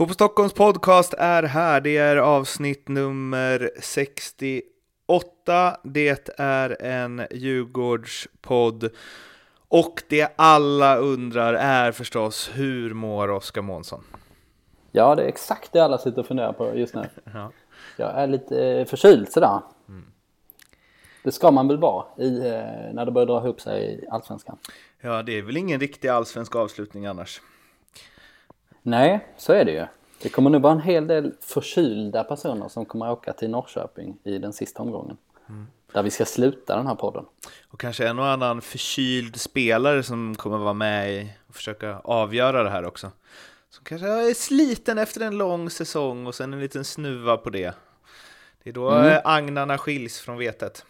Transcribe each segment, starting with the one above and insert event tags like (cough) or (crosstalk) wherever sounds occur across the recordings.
Fotboll Stockholms podcast är här. Det är avsnitt nummer 68. Det är en Djurgårdspodd. Och det alla undrar är förstås, hur mår Oskar Månsson? Ja, det är exakt det alla sitter och funderar på just nu. (laughs) Ja. Jag är lite eh, förkyld sådär. Mm. Det ska man väl vara i, eh, när det börjar dra ihop sig i Allsvenskan. Ja, det är väl ingen riktig allsvensk avslutning annars. Nej, så är det ju. Det kommer nog vara en hel del förkylda personer som kommer åka till Norrköping i den sista omgången. Mm. Där vi ska sluta den här podden. Och kanske en och annan förkyld spelare som kommer vara med och försöka avgöra det här också. Som kanske är sliten efter en lång säsong och sen en liten snuva på det. Det är då mm. agnarna skiljs från vetet.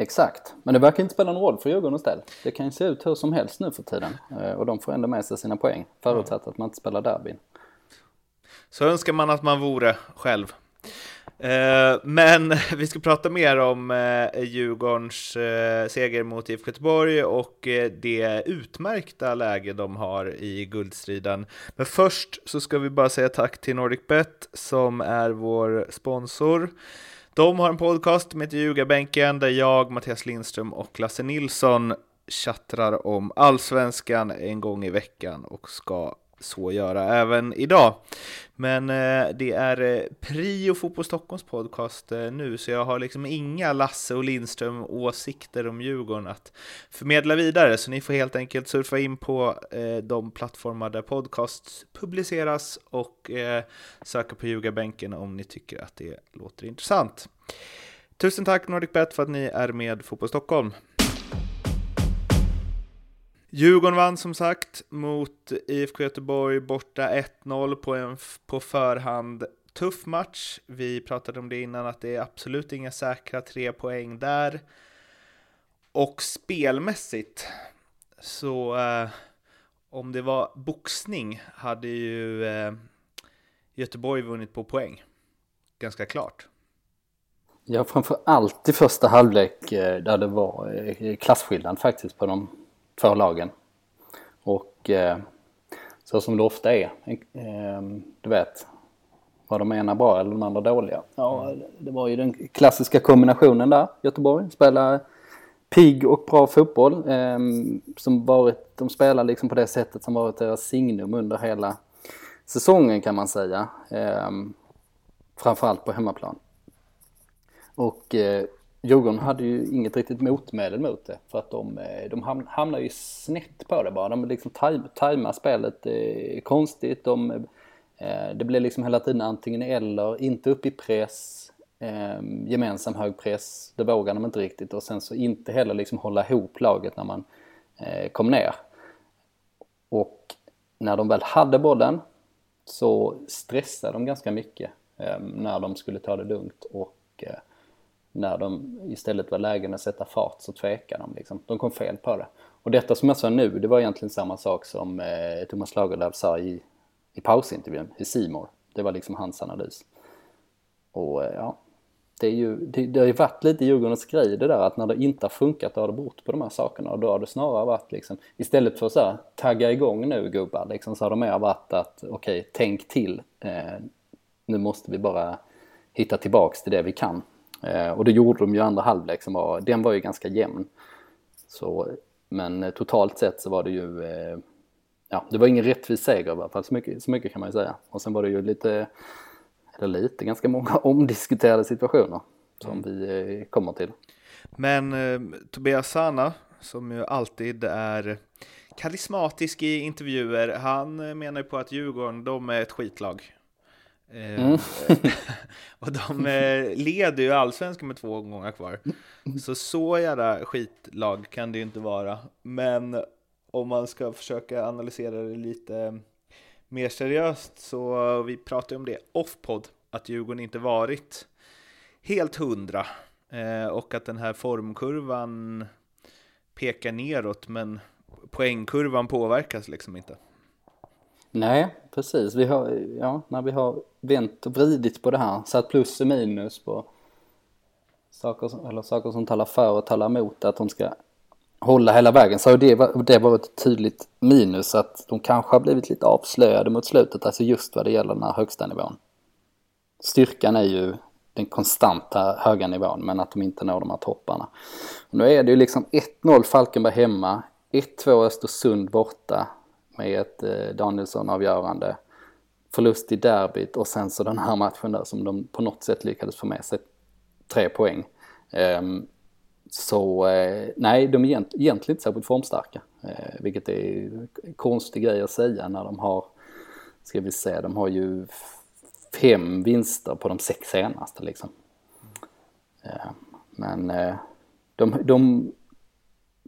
Exakt, men det verkar inte spela någon roll för Djurgårdens del. Det kan ju se ut hur som helst nu för tiden eh, och de får ändå med sig sina poäng förutsatt att man inte spelar derbyn. Så önskar man att man vore själv. Eh, men (laughs) vi ska prata mer om eh, Djurgårdens seger mot IFK Göteborg och det utmärkta läge de har i guldstriden. Men först så ska vi bara säga tack till NordicBet som är vår sponsor. De har en podcast som heter Ljugarbänken där jag, Mattias Lindström och Lasse Nilsson tjattrar om allsvenskan en gång i veckan och ska så göra även idag. Men eh, det är eh, Prio Fotboll Stockholms podcast eh, nu, så jag har liksom inga Lasse och Lindström åsikter om Djurgården att förmedla vidare, så ni får helt enkelt surfa in på de plattformar där podcasts publiceras och söka på Ljugarbänken om ni tycker att det låter intressant. Tusen tack NordicBet för att ni är med Fotboll Stockholm. Djurgården vann som sagt mot IFK Göteborg borta 1-0 på en på förhand tuff match. Vi pratade om det innan att det är absolut inga säkra tre poäng där. Och spelmässigt så eh, om det var boxning hade ju eh, Göteborg vunnit på poäng. Ganska klart. Ja, framför allt i första halvlek eh, där det var eh, klasskillnad faktiskt på de för lagen. Och eh, så som det ofta är, eh, du vet, var de ena bra eller de andra dåliga? Ja, det var ju den klassiska kombinationen där. Göteborg spelar pigg och bra fotboll. Eh, som varit, de spelar liksom på det sättet som varit deras signum under hela säsongen kan man säga. Eh, framförallt på hemmaplan. Och eh, Djurgården hade ju inget riktigt motmedel mot det för att de, eh, de hamnar ju snett på det bara. De liksom tajmar spelet eh, konstigt. De, eh, det blir liksom hela tiden antingen eller, inte upp i press, eh, gemensam hög press, det vågar de inte riktigt och sen så inte heller liksom hålla ihop laget när man eh, kom ner. Och när de väl hade bollen så stressade de ganska mycket eh, när de skulle ta det lugnt och eh, när de istället var lägen att sätta fart så tvekade de liksom. De kom fel på det. Och detta som jag sa nu, det var egentligen samma sak som eh, Thomas Lagerlöf sa i, i pausintervjun i Simor. Det var liksom hans analys. Och eh, ja, det, är ju, det, det har ju varit lite Djurgårdens grej det där att när det inte har funkat då har det berott på de här sakerna och då har det snarare varit liksom istället för att så här, tagga igång nu gubbar liksom så har det mer varit att okej, okay, tänk till. Eh, nu måste vi bara hitta tillbaks till det vi kan och det gjorde de ju andra halvlek som var, den var ju ganska jämn. Så, men eh, totalt sett så var det ju, eh, ja det var ingen rättvis seger i alla fall, så mycket, så mycket kan man ju säga. Och sen var det ju lite, eller lite, ganska många (laughs) omdiskuterade situationer som mm. vi kommer till. Men eh, Tobias Sana, som ju alltid är karismatisk i intervjuer, han menar ju på att Djurgården, de är ett skitlag. Eh, mm. (laughs) och de eh, leder ju allsvenskan med två gånger kvar. Så så jävla skitlag kan det ju inte vara. Men om man ska försöka analysera det lite mer seriöst så vi pratade om det off-podd, att Djurgården inte varit helt hundra eh, och att den här formkurvan pekar neråt men poängkurvan påverkas liksom inte. Nej, precis. Vi har, ja, när vi har vänt och vridit på det här, satt plus och minus på saker som, eller saker som talar för och talar emot att de ska hålla hela vägen. Så det var, det var ett tydligt minus att de kanske har blivit lite avslöjade mot slutet, alltså just vad det gäller den här högsta nivån. Styrkan är ju den konstanta höga nivån, men att de inte når de här topparna. Nu är det ju liksom 1-0 Falkenberg hemma, 1-2 Östersund borta med ett eh, Danielsson-avgörande. Förlust i derbyt och sen så den här matchen där som de på något sätt lyckades få med sig tre poäng. Um, så eh, nej, de är egentligen inte särskilt formstarka. Eh, vilket är en konstig grej att säga när de har, ska vi se, de har ju fem vinster på de sex senaste liksom. Ehm, eh, men de, de,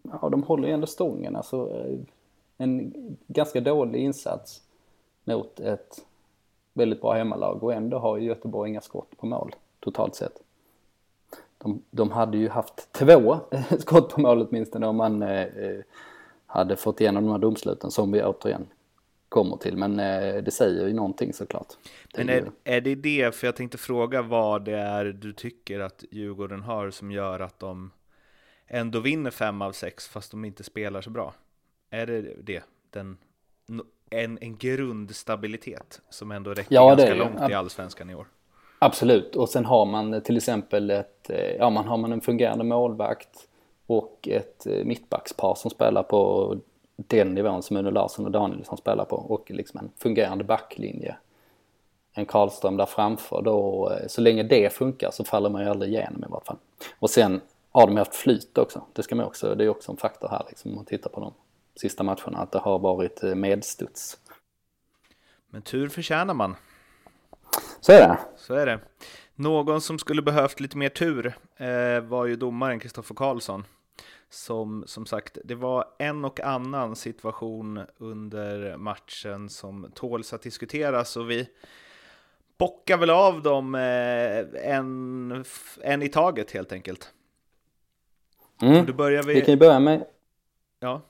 ja, de håller ju ändå stången. Alltså, eh, en ganska dålig insats mot ett väldigt bra hemmalag och ändå har ju Göteborg inga skott på mål totalt sett. De, de hade ju haft två (laughs) skott på mål åtminstone om man eh, hade fått igenom de här domsluten som vi återigen kommer till. Men eh, det säger ju någonting såklart. Men är, är det det, för jag tänkte fråga vad det är du tycker att Djurgården har som gör att de ändå vinner fem av sex fast de inte spelar så bra? Är det det? Den, en, en grundstabilitet som ändå räcker ja, ganska långt i allsvenskan i år? Absolut, och sen har man till exempel ett, eh, ja man har man en fungerande målvakt och ett eh, mittbackspar som spelar på den nivån som Uno Larsson och Danielsson spelar på och liksom en fungerande backlinje. En Karlström där framför då, eh, så länge det funkar så faller man ju aldrig igenom i vart fall. Och sen har de haft flyt också, det ska man också, det är också en faktor här liksom om man tittar på de sista matcherna, att det har varit medstuds. Men tur förtjänar man. Så är det. Så är det. Någon som skulle behövt lite mer tur eh, var ju domaren Kristoffer Karlsson. Som, som sagt, det var en och annan situation under matchen som tåls att diskuteras och vi bockar väl av dem eh, en, en i taget helt enkelt. Mm. Då börjar vi... vi kan ju börja med... Ja.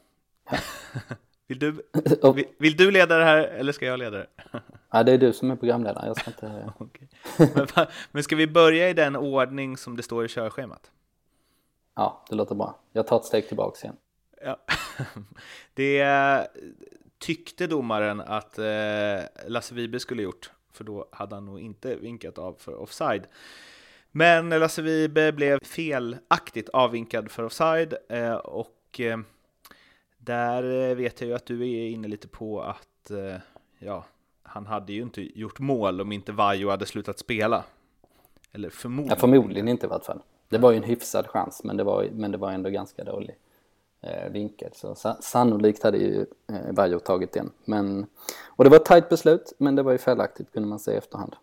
Vill du, (laughs) vill, vill, du leda det här eller ska jag leda det? Ja, det är du som är programledare. Jag ska inte... (laughs) okay. men, men ska vi börja i den ordning som det står i körschemat? Ja, det låter bra. Jag tar ett steg tillbaka igen. Ja. (laughs) Det tyckte domaren att eh, Lasse Vibe skulle gjort, för då hade han nog inte vinkat av för offside. Men Lasse Vibe blev felaktigt avvinkad för offside eh, och eh, där vet jag ju att du är inne lite på att ja, han hade ju inte gjort mål om inte Vajo hade slutat spela. Eller förmodligen. Ja, förmodligen inte i vart fall. Det var ju en hyfsad chans men det var, men det var ändå ganska dålig eh, vinkel. Så sannolikt hade ju eh, Vajo tagit den. Men, och det var ett tajt beslut men det var ju felaktigt kunde man säga i efterhand.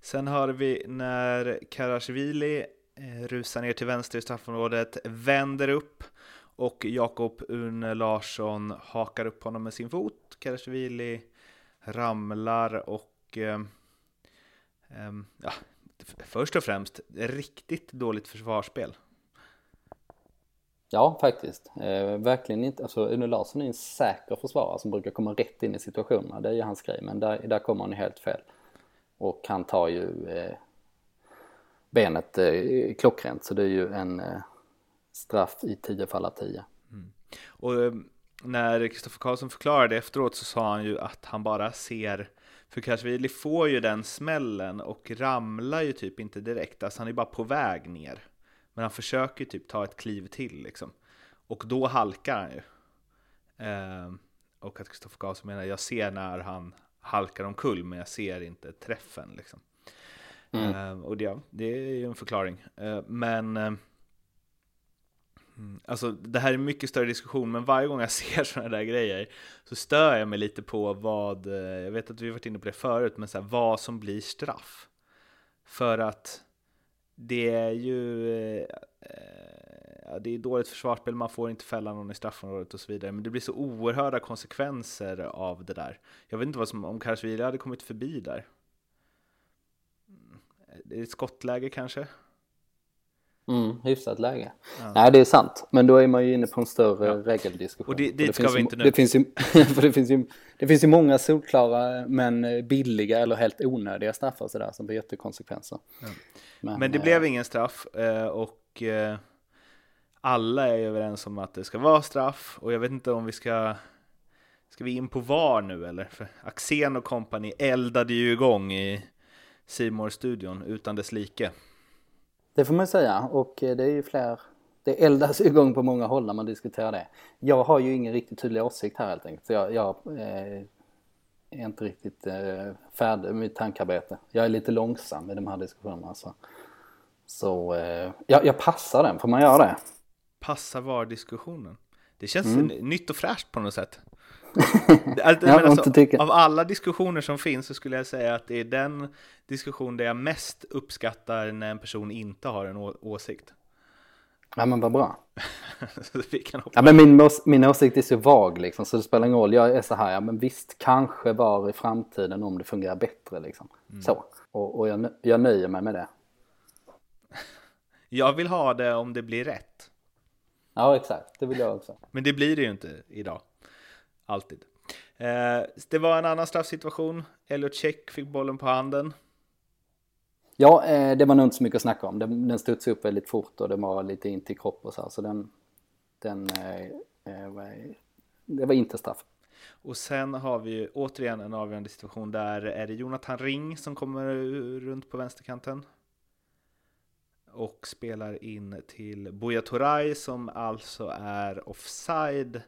Sen hör vi när Karasjvili eh, rusar ner till vänster i straffområdet, vänder upp och Jakob Une Larsson hakar upp honom med sin fot. Karasjvili ramlar och eh, eh, ja, först och främst riktigt dåligt försvarsspel. Ja, faktiskt. Eh, verkligen inte. Alltså, Une Larsson är en säker försvarare som brukar komma rätt in i situationerna. Det är ju hans grej, men där, där kommer han helt fel. Och han tar ju eh, benet eh, klockrent, så det är ju en eh, straff i 10 fall av 10. Mm. Och ehm, när Kristoffer Karlsson förklarade efteråt så sa han ju att han bara ser för Kashvili får ju den smällen och ramlar ju typ inte direkt, alltså han är bara på väg ner. Men han försöker typ ta ett kliv till liksom. Och då halkar han ju. Eh, och att Kristoffer Karlsson menar, jag ser när han halkar omkull, men jag ser inte träffen liksom. Mm. Eh, och det, det är ju en förklaring. Eh, men ehm, Mm. Alltså det här är en mycket större diskussion, men varje gång jag (laughs) ser sådana där grejer så stör jag mig lite på vad, eh, jag vet att vi varit inne på det förut, men så här, vad som blir straff. För att det är ju eh, eh, ja, det är dåligt försvarsspel, man får inte fälla någon i straffområdet och så vidare, men det blir så oerhörda konsekvenser av det där. Jag vet inte vad som, om Karasvili hade kommit förbi där. Mm, eh, det är ett skottläge kanske? Mm, hyfsat läge. Ja. Nej, det är sant. Men då är man ju inne på en större ja. regeldiskussion. Och det, dit det ska vi inte nu. Det finns, ju, (laughs) för det, finns ju, det finns ju många solklara men billiga eller helt onödiga straffar sådär som får jättekonsekvenser. Ja. Men, men, det äh, blev ingen straff eh, och äh, alla är överens om att det ska vara straff och jag vet inte om vi ska Ska vi in på VAR nu eller? För Axén och kompani eldade ju igång i simor studion utan dess like. Det får man säga och det är ju fler det eldas (laughs) igång på många håll när man diskuterar det. Jag har ju ingen riktigt tydlig åsikt här helt enkelt. Så jag, jag eh, är inte riktigt eh, färdig med mitt tankarbete. Jag är lite långsam i de här diskussionerna. Så, så eh, jag, jag passar den, får man göra det? Passa VAR-diskussionen? Det känns mm. nytt och fräscht på något sätt. (laughs) alltså, alltså, av alla diskussioner som finns så skulle jag säga att det är den diskussion där jag mest uppskattar när en person inte har en åsikt. Ja men vad bra. (laughs) ja, men min, min åsikt är så vag liksom så det spelar ingen roll. Jag är så här, ja men visst kanske var i framtiden om det fungerar bättre liksom. Mm. Så. Och, och jag, jag nöjer mig med det. Jag vill ha det om det blir rätt. Ja exakt, det vill jag också. Men det blir det ju inte idag. Alltid. Eh, det var en annan straffsituation. Elliot Check fick bollen på handen. Ja, eh, det var nog inte så mycket att snacka om. Den, den studsade upp väldigt fort och den var lite in till kropp och så här. Så den, den eh, eh det var inte straff. Och sen har vi återigen en avgörande situation där är det Jonathan Ring som kommer runt på vänsterkanten. Och spelar in till Buya Turay som alltså är offside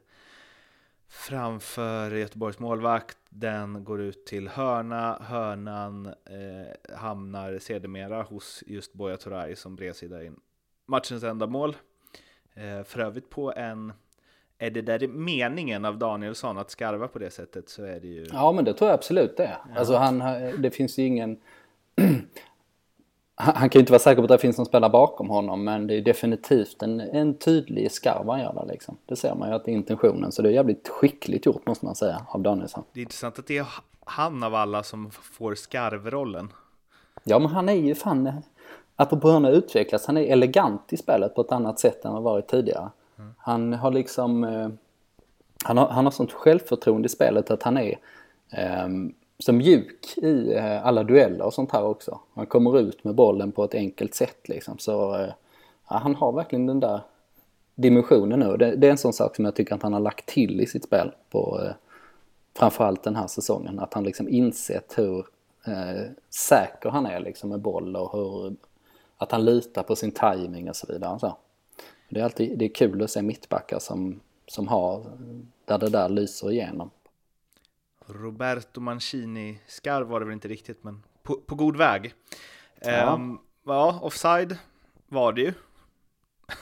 framför Göteborgs målvakt. Den går ut till hörna. Hörnan eh, hamnar sedermera hos just Boja Turay som bredsida in matchens enda mål. Eh, för övrigt på en är det där meningen av Danielsson att skarva på det sättet så är det ju... Ja men det tror jag absolut det. Ja. Alltså han, det finns ju ingen... han kan ju inte vara säker på att det finns någon spelare bakom honom men det är definitivt en, en tydlig skarv han gör där liksom. Det ser man ju att det är intentionen så det är jävligt skickligt gjort måste man säga av Danielsson. Det är intressant att det är han av alla som får skarvrollen. Ja men han är ju fan, apropå hur han har utvecklats, han är elegant i spelet på ett annat sätt än vad varit tidigare. Mm. Han har liksom, eh, han, har, han har sånt självförtroende i spelet att han är um, så mjuk i eh, alla dueller och sånt här också. Han kommer ut med bollen på ett enkelt sätt liksom. Så eh, ja, han har verkligen den där dimensionen nu. Det, det, är en sån sak som jag tycker att han har lagt till i sitt spel på eh, framförallt den här säsongen. Att han liksom insett hur eh, säker han är liksom med boll och hur, att han litar på sin timing och så vidare. Så. Det är alltid det är kul att se mittbackar som, som har, där det där lyser igenom. Roberto Mancini skarv var det väl inte riktigt, men på, på god väg. Ja. Um, ja, offside var det ju.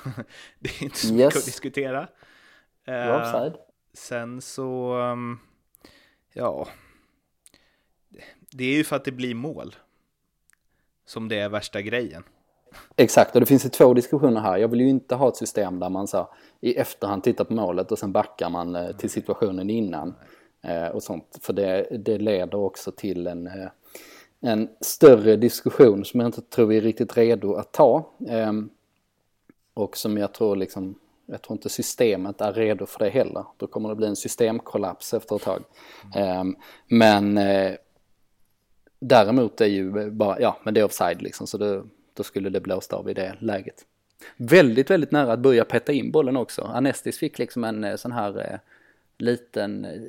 (laughs) det är inte så mycket yes. att diskutera. Uh, offside. Sen så, um, ja, det är ju för att det blir mål som det är värsta grejen. Exakt, och det finns ju två diskussioner här. Jag vill ju inte ha ett system där man så i efterhand tittar på målet och sen backar man eh, till situationen innan. Eh, och sånt. För det, det leder också till en, eh, en större diskussion som jag inte tror vi är riktigt redo att ta. Ehm, och som jag tror liksom, jag tror inte systemet är redo för det heller. Då kommer det bli en systemkollaps efter ett tag. Mm. Men eh, däremot är ju bara, ja men det är offside liksom så det, då skulle det blåst av i det läget. Väldigt, väldigt nära att börja peta in bollen också. Anestis fick liksom en eh, sån här eh, liten eh,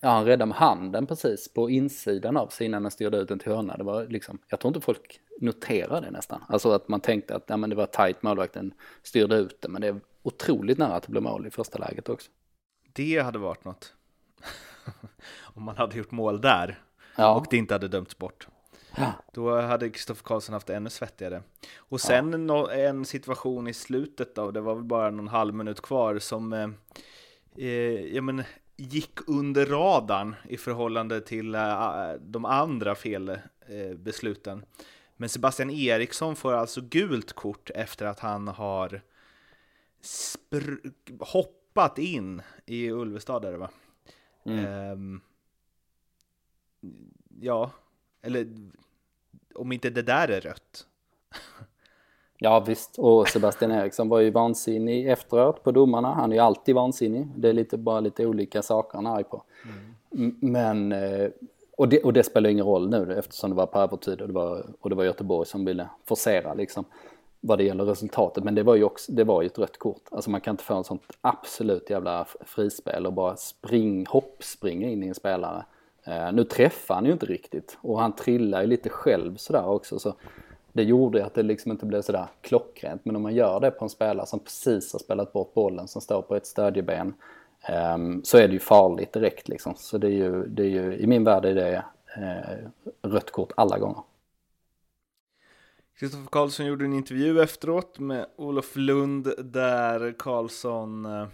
Ja, han räddade med handen precis på insidan av sig innan han styrde ut den till hörna. Det var liksom, jag tror inte folk noterade det nästan. Alltså att man tänkte att ja, men det var tajt, målvakten styrde ut det. Men det är otroligt nära att det blev mål i första läget också. Det hade varit något. (laughs) Om man hade gjort mål där ja. och det inte hade dömts bort. Ja. Då hade Kristoffer Karlsson haft det ännu svettigare. Och sen ja. en situation i slutet då, det var väl bara någon halv minut kvar som eh, eh, ja, men gick under radarn i förhållande till uh, de andra felbesluten. Uh, Men Sebastian Eriksson får alltså gult kort efter att han har hoppat in i Ulvestad, där, va? Mm. Um, ja, eller om inte det där är rött. (laughs) Ja visst, och Sebastian Eriksson var ju vansinnig efteråt på domarna. Han är ju alltid vansinnig. Det är lite, bara lite olika saker han är arg på. Mm. Men, eh, och det, och det spelar ingen roll nu eftersom det var på övertid och det var, och det var Göteborg som ville forcera liksom. vad det gäller resultatet. Men det var ju också, det var ju ett rött kort. Alltså man kan inte få en sånt absolut jävla frispel och bara spring, hoppspringa in i en spelare. Uh, nu träffar han ju inte riktigt och han trillar ju lite själv sådär också. Så det gjorde att det liksom inte blev sådär klockrent. Men om man gör det på en spelare som precis har spelat bort bollen, som står på ett stödjeben, ehm, så är det ju farligt direkt liksom. Så det är ju, det är ju i min värld är det eh, rött kort alla gånger. Kristoffer Karlsson gjorde en intervju efteråt med Olof Lund där Karlsson eh,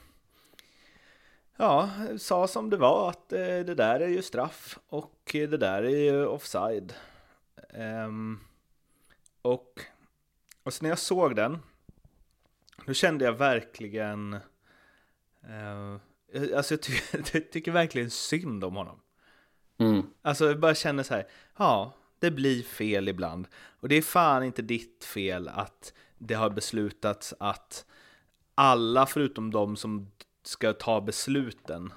ja, sa som det var att eh, det där är ju straff och det där är ju offside. Um, och, och så när jag såg den, då kände jag verkligen uh, Alltså jag, ty (laughs) jag tycker verkligen synd om honom. Mm. Alltså jag bara känner så här, ja, det blir fel ibland. Och det är fan inte ditt fel att det har beslutats att alla förutom de som ska ta besluten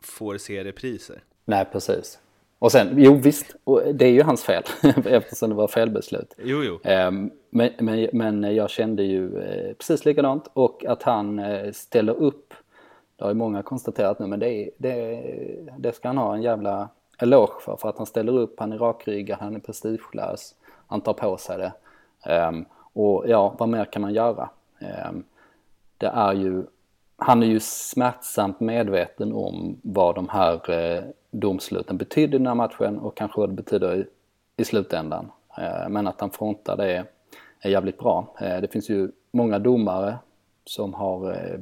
får se repriser. Nej, precis. Och sen, jo visst, det är ju hans fel (laughs) eftersom det var felbeslut. Jo, jo. Ehm, men, men, men jag kände ju eh, precis likadant och att han eh, ställer upp, det har ju många konstaterat nu, men det, det, det ska han ha en jävla eloge för, för att han ställer upp, han är rakryggad, han är prestigelös, han tar på sig det. Um, och ja, vad mer kan man göra? Um, det är ju, han är ju smärtsamt medveten om vad de här eh, domsluten betydde i den här matchen och kanske vad det betyder i, i slutändan. Eh, men att han frontar det är jävligt bra. Eh, det finns ju många domare som har eh,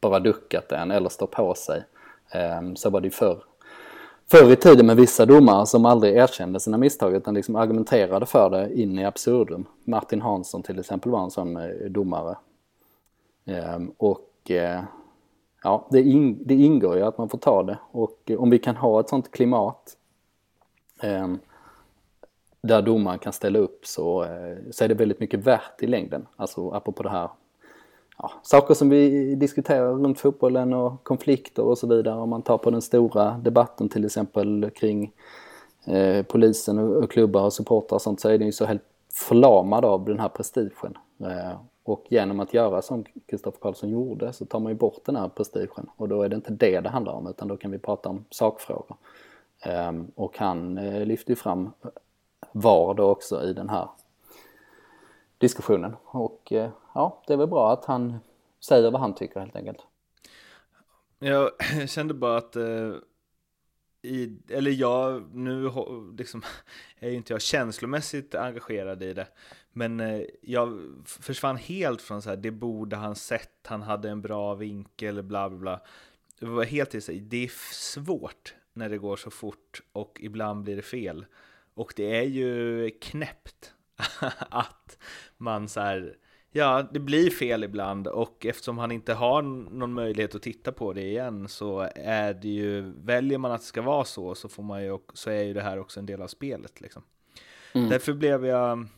bara duckat den eller står på sig. Så var det ju förr förr i tiden med vissa domare som aldrig erkände sina misstag utan liksom argumenterade för det in i absurdum. Martin Hansson till exempel var en sån domare. Och ja, det, in, det ingår ju att man får ta det och eh, om vi kan ha ett sånt klimat eh, där domaren kan ställa upp så, eh, så är det väldigt mycket värt i längden. Alltså apropå det här ja, saker som vi diskuterar runt fotbollen och konflikter och så vidare. Om man tar på den stora debatten till exempel kring eh, polisen och, och klubbar och supportrar och sånt så är den ju så helt förlamad av den här prestigen. Eh, och genom att göra som Kristoffer Karlsson gjorde så tar man ju bort den här prestigen och då är det inte det det handlar om utan då kan vi prata om sakfrågor. Ehm, och han lyfte lyfter ju fram VAR då också i den här diskussionen. Och eh, ja, det är väl bra att han säger vad han tycker helt enkelt. (clears throat) Jag kände bara att eh, i, eller jag, nu liksom, (laughs) är ju inte jag känslomässigt engagerad i det, men eh, jag försvann helt från så här, det borde han sett, han hade en bra vinkel, bla bla bla. Det var helt i sig, det är svårt när det går så fort och ibland blir det fel. Och det är ju knäppt (laughs) att man så här, ja, det blir fel ibland och eftersom han inte har någon möjlighet att titta på det igen så är det ju, väljer man att det ska vara så så får man ju, så är ju det här också en del av spelet liksom. Mm. Därför blev jag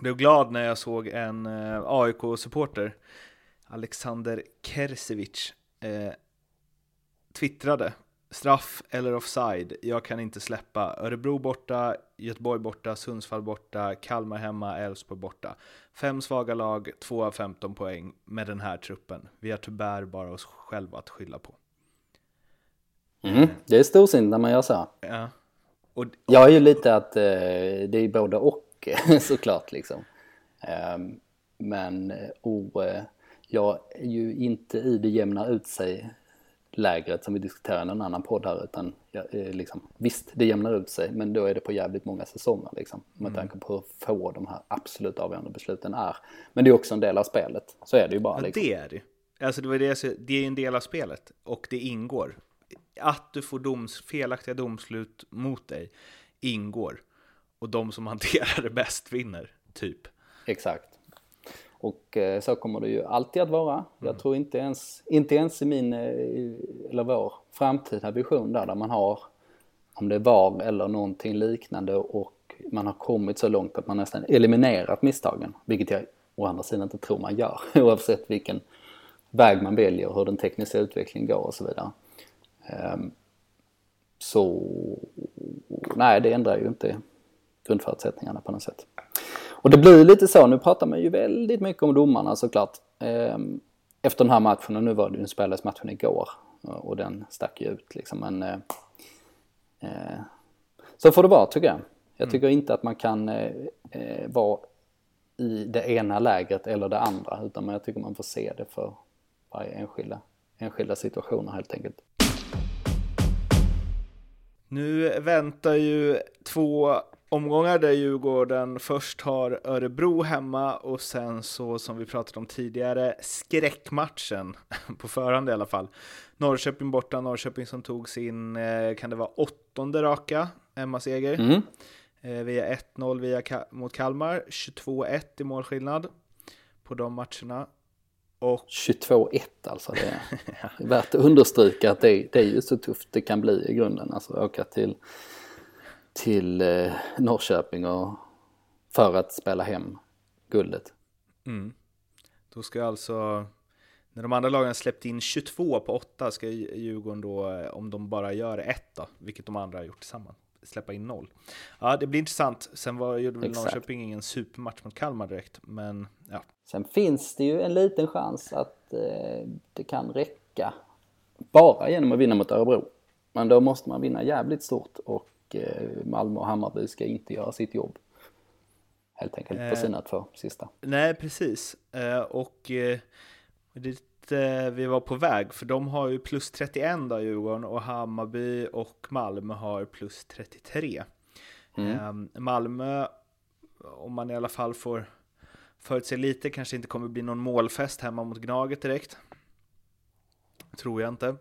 blev glad när jag såg en eh, AIK-supporter, Alexander Kersevic, eh, twittrade Straff eller offside, jag kan inte släppa. Örebro borta, Göteborg borta, Sundsvall borta, Kalmar hemma, Elfsborg borta. Fem svaga lag, två av 15 poäng med den här truppen. Vi har tyvärr bara oss själva att skylla på. Mm, det är storsint när man gör så. Ja. Och, och, jag är ju lite att eh, det är både och (laughs) såklart liksom. Eh, men och, eh, jag är ju inte i det jämna ut sig lägret som vi diskuterar i en annan podd här utan ja, eh, liksom, visst det jämnar ut sig men då är det på jävligt många säsonger liksom med mm. tanke på hur få de här absolut avgörande besluten är. Men det är också en del av spelet, så är det ju bara. Ja, liksom. det är det Alltså det, var det, det är en del av spelet och det ingår. Att du får doms, felaktiga domslut mot dig ingår. Och de som (laughs) hanterar det bäst vinner, typ. Exakt. Och eh, så kommer det ju alltid att vara. Jag mm. tror inte ens, inte ens i min, eh, eller vår framtida vision där, där man har, om det är VAR eller någonting liknande och man har kommit så långt att man nästan eliminerat misstagen, vilket jag å andra sidan inte tror man gör, (laughs) oavsett vilken väg man väljer, hur den tekniska utvecklingen går och så vidare. Um, så nej, det ändrar ju inte grundförutsättningarna på något sätt. Och det blir lite så, nu pratar man ju väldigt mycket om domarna såklart. Ehm, efter den här matchen, och nu var det ju spelades matchen igår och den stack ju ut liksom. Men eh, eh, så får det vara tycker jag. Jag mm. tycker mm. inte att man kan eh, vara i det ena lägret eller det andra utan jag tycker man får se det för varje enskilda, enskilda situationer helt enkelt. Nu väntar ju två omgångar där Djurgården först har Örebro hemma och sen så som vi pratade om tidigare skräckmatchen (laughs) på förhand i alla fall. Norrköping borta, Norrköping som tog sin, eh, kan det vara åttonde raka hemmaseger. Mm. Eh, via 1-0 via mot Kalmar, 22-1 i målskillnad på de matcherna. Och... 22-1 alltså, det är, (laughs) värt att understryka att det, det är ju så tufft det kan bli i grunden. Alltså åka till, till eh, Norrköping och, för att spela hem guldet. Mm. Då ska alltså, när de andra lagen släppt in 22 på 8 ska Djurgården då, eh, om de bara gör ett då, vilket de andra har gjort tillsammans, släppa in noll. Ja, det blir intressant. Sen var, gjorde väl Norrköping ingen supermatch mot Kalmar direkt, men ja. Sen finns det ju en liten chans att eh, det kan räcka bara genom att vinna mot Örebro. Men då måste man vinna jävligt stort och eh, Malmö och Hammarby ska inte göra sitt jobb. Helt enkelt på eh, sina två sista. Nej, precis. Eh, och eh, vi var på väg, för de har ju plus 31 då, Djurgården, och Hammarby och Malmö har plus 33. Mm. Eh, Malmö, om man i alla fall får förutse lite, kanske inte kommer bli någon målfest hemma mot Gnaget direkt. Tror jag inte.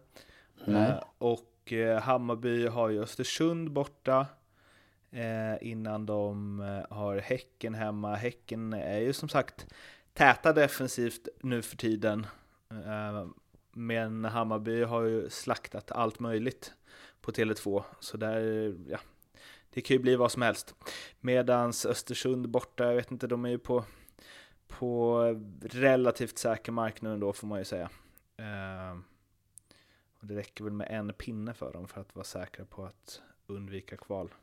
Eh, och Eh, Hammarby har ju Östersund borta. Eh, innan de eh, har Häcken hemma. Häcken är ju som sagt täta defensivt nu för tiden. Eh, men Hammarby har ju slaktat allt möjligt på Tele2, så där, ja, det kan ju bli vad som helst. Medans Östersund borta, jag vet inte, de är ju på, på relativt säker mark nu ändå får man ju säga. Eh, Eh, och det räcker väl med en pinne för dem för att vara säkra på att undvika kval.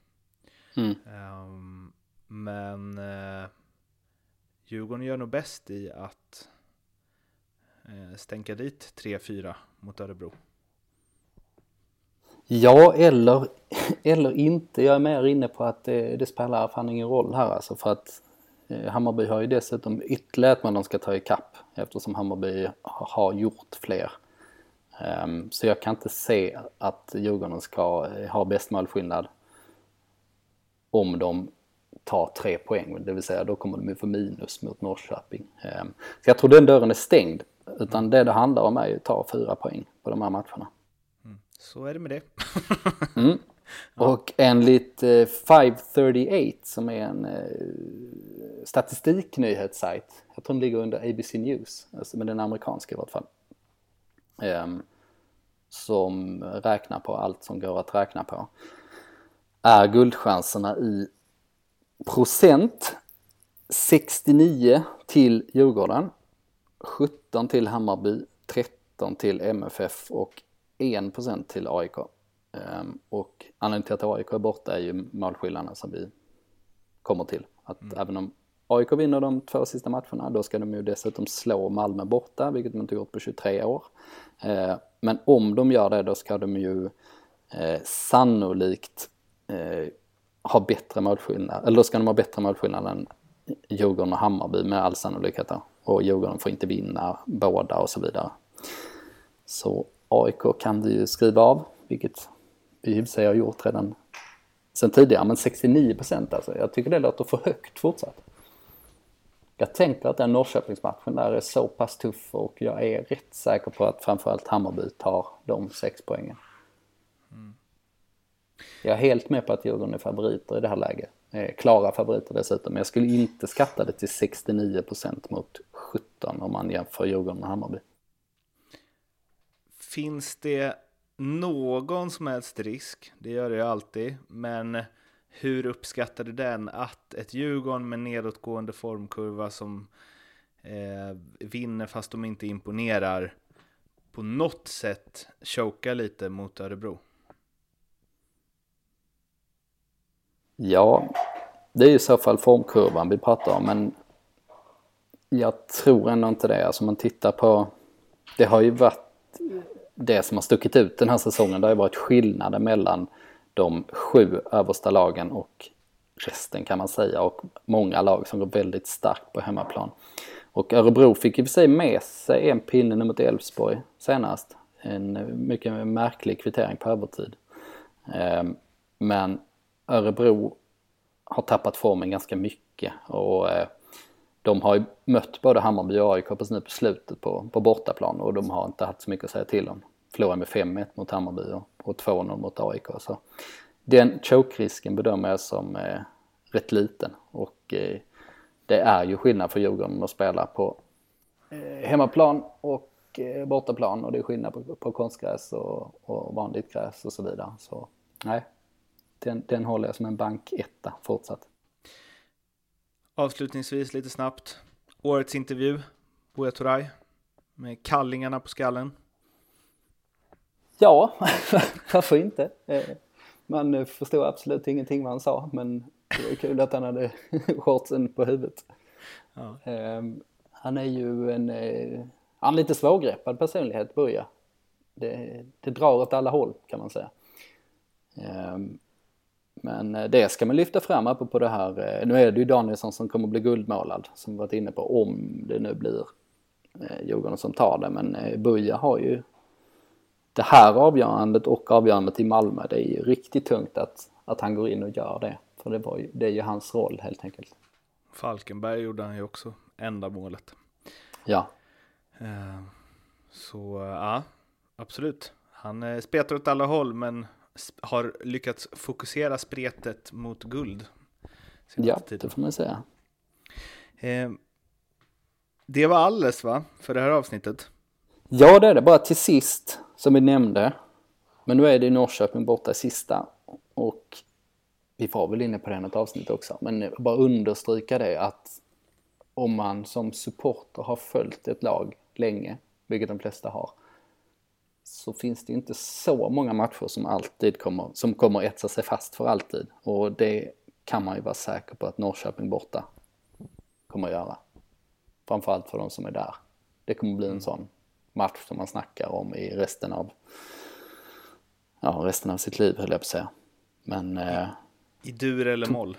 Mm. Um, men uh, Djurgården gör nog bäst i att Eh, stänka dit 3-4 mot Örebro? Ja, eller, (laughs) eller inte. Jag är mer inne på att det, det spelar fan ingen roll här alltså för att eh, Hammarby har ju dessutom ytterligare att man de ska ta ikapp eftersom Hammarby har gjort fler. Um, så jag kan inte se att Djurgården ska eh, ha bäst målskillnad om de tar tre poäng, det vill säga då kommer de ju få minus mot Norrköping. Um, så jag tror den dörren är stängd utan det det handlar om är ju att ta fyra poäng på de här matcherna. Mm. Så är det med det. (laughs) mm. Och enligt eh, 538 som är en eh, statistiknyhetssajt, jag tror den ligger under ABC News, alltså med den amerikanska i vart fall. Eh, som räknar på allt som går att räkna på. Är guldchanserna i procent 69 till Djurgården 17 till Hammarby, 13 till MFF och 1% till AIK. Um, och anledningen till att AIK är borta är ju målskillnaderna som vi kommer till. Att mm. även om AIK vinner de två sista matcherna, då ska de ju dessutom slå Malmö borta, vilket de inte gjort på 23 år. Eh, men om de gör det, då ska de ju eh, sannolikt eh, ha bättre målskillnad, eller då ska de ha bättre målskillnad än Djurgården och Hammarby med all sannolikhet. Då och Djurgården får inte vinna båda och så vidare. Så AIK kan du ju skriva av, vilket vi i och för sig har gjort redan sen tidigare, men 69 procent alltså. Jag tycker det låter för högt fortsatt. Jag tänker att den Norrköpingsmatchen där är så pass tuff och jag är rätt säker på att framförallt Hammarby tar de sex poängen. Mm. Jag är helt med på att Djurgården är favoriter i det här läget. Eh, klara favoriter dessutom. Men jag skulle inte skatta det till 69% mot 17 om man jämför Djurgården och Hammarby. Finns det någon som helst risk, det gör det ju alltid, men hur uppskattar du den att ett Djurgården med nedåtgående formkurva som eh, vinner fast de inte imponerar på något sätt chokar lite mot Örebro? Ja, det är i så fall formkurvan vi pratar om men jag tror ändå inte det. Alltså man tittar på, det har ju varit det som har stuckit ut den här säsongen. Det har ju varit skillnaden mellan de sju översta lagen och resten kan man säga och många lag som går väldigt starkt på hemmaplan. Och Örebro fick i och för sig med sig en pinne mot Elfsborg senast. En eh, mycket märklig kvittering på övertid. Ehm, men Örebro har tappat formen ganska mycket och eh, de har ju mött både Hammarby och AIK precis nu på slutet på, på bortaplan och de har inte haft så mycket att säga till om. Förlorade med 5-1 mot Hammarby och, 2-0 mot AIK. Så den choke-risken bedömer jag som eh, rätt liten och eh, det är ju skillnad för Djurgården att spela på eh, hemmaplan och eh, bortaplan och det är skillnad på, på konstgräs och, och vanligt gräs och så vidare. Så nej, den, den håller jag som en banketta fortsatt. Avslutningsvis lite snabbt. Årets intervju, Buya Turay, med kallingarna på skallen. Ja, (laughs) varför inte? Eh, man förstod absolut ingenting vad han sa, men det var kul att han hade (laughs) shortsen på huvudet. Ja. Ehm, han är ju en, eh, han är lite svårgreppad personlighet, Buya. Det, det drar åt alla håll kan man säga. Ehm, men eh, det ska man lyfta fram uppe på det här. Eh, nu är det ju Danielsson som kommer bli guldmålad som vi varit inne på om det nu blir eh, Djurgården som tar det. Men Buja har ju det här avgörandet och avgörandet i Malmö. Det är ju riktigt tungt att, att han går in och gör det. För det, var ju, det är ju hans roll helt enkelt. Falkenberg gjorde han ju också enda målet. Ja. Så ja, absolut. Han spetar åt alla håll men har lyckats fokusera spretet mot guld. Ja, det får man säga. Eh, det var alldeles va, för det här avsnittet? Ja, det är det. Bara till sist, som vi nämnde. Men nu är det Norrköping borta i sista. Och vi var väl inne på det ett avsnitt också. Men bara understryka det att om man som supporter har följt ett lag länge, vilket de flesta har, så finns det inte så många matcher som alltid kommer, som kommer etsa sig fast för alltid. Och det kan man ju vara säker på att Norrköping borta kommer att göra. Framförallt för de som är där. Det kommer bli en sån match som man snackar om i resten av, ja, resten av sitt liv höll jag på att säga. Men... Eh, I dur eller moll?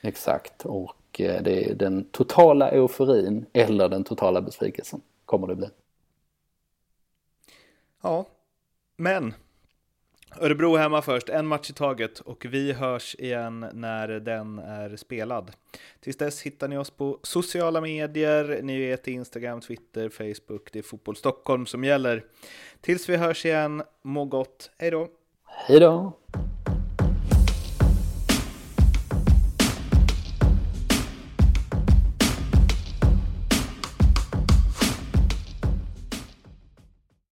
Exakt, och eh, det är den totala euforin eller den totala besvikelsen kommer det bli. Ja, men Örebro hemma först, en match i taget och vi hörs igen när den är spelad. Tills dess hittar ni oss på sociala medier, ni vet Instagram, Twitter, Facebook, det är Fotboll Stockholm som gäller. Tills vi hörs igen, må gott, hej då! Hej då!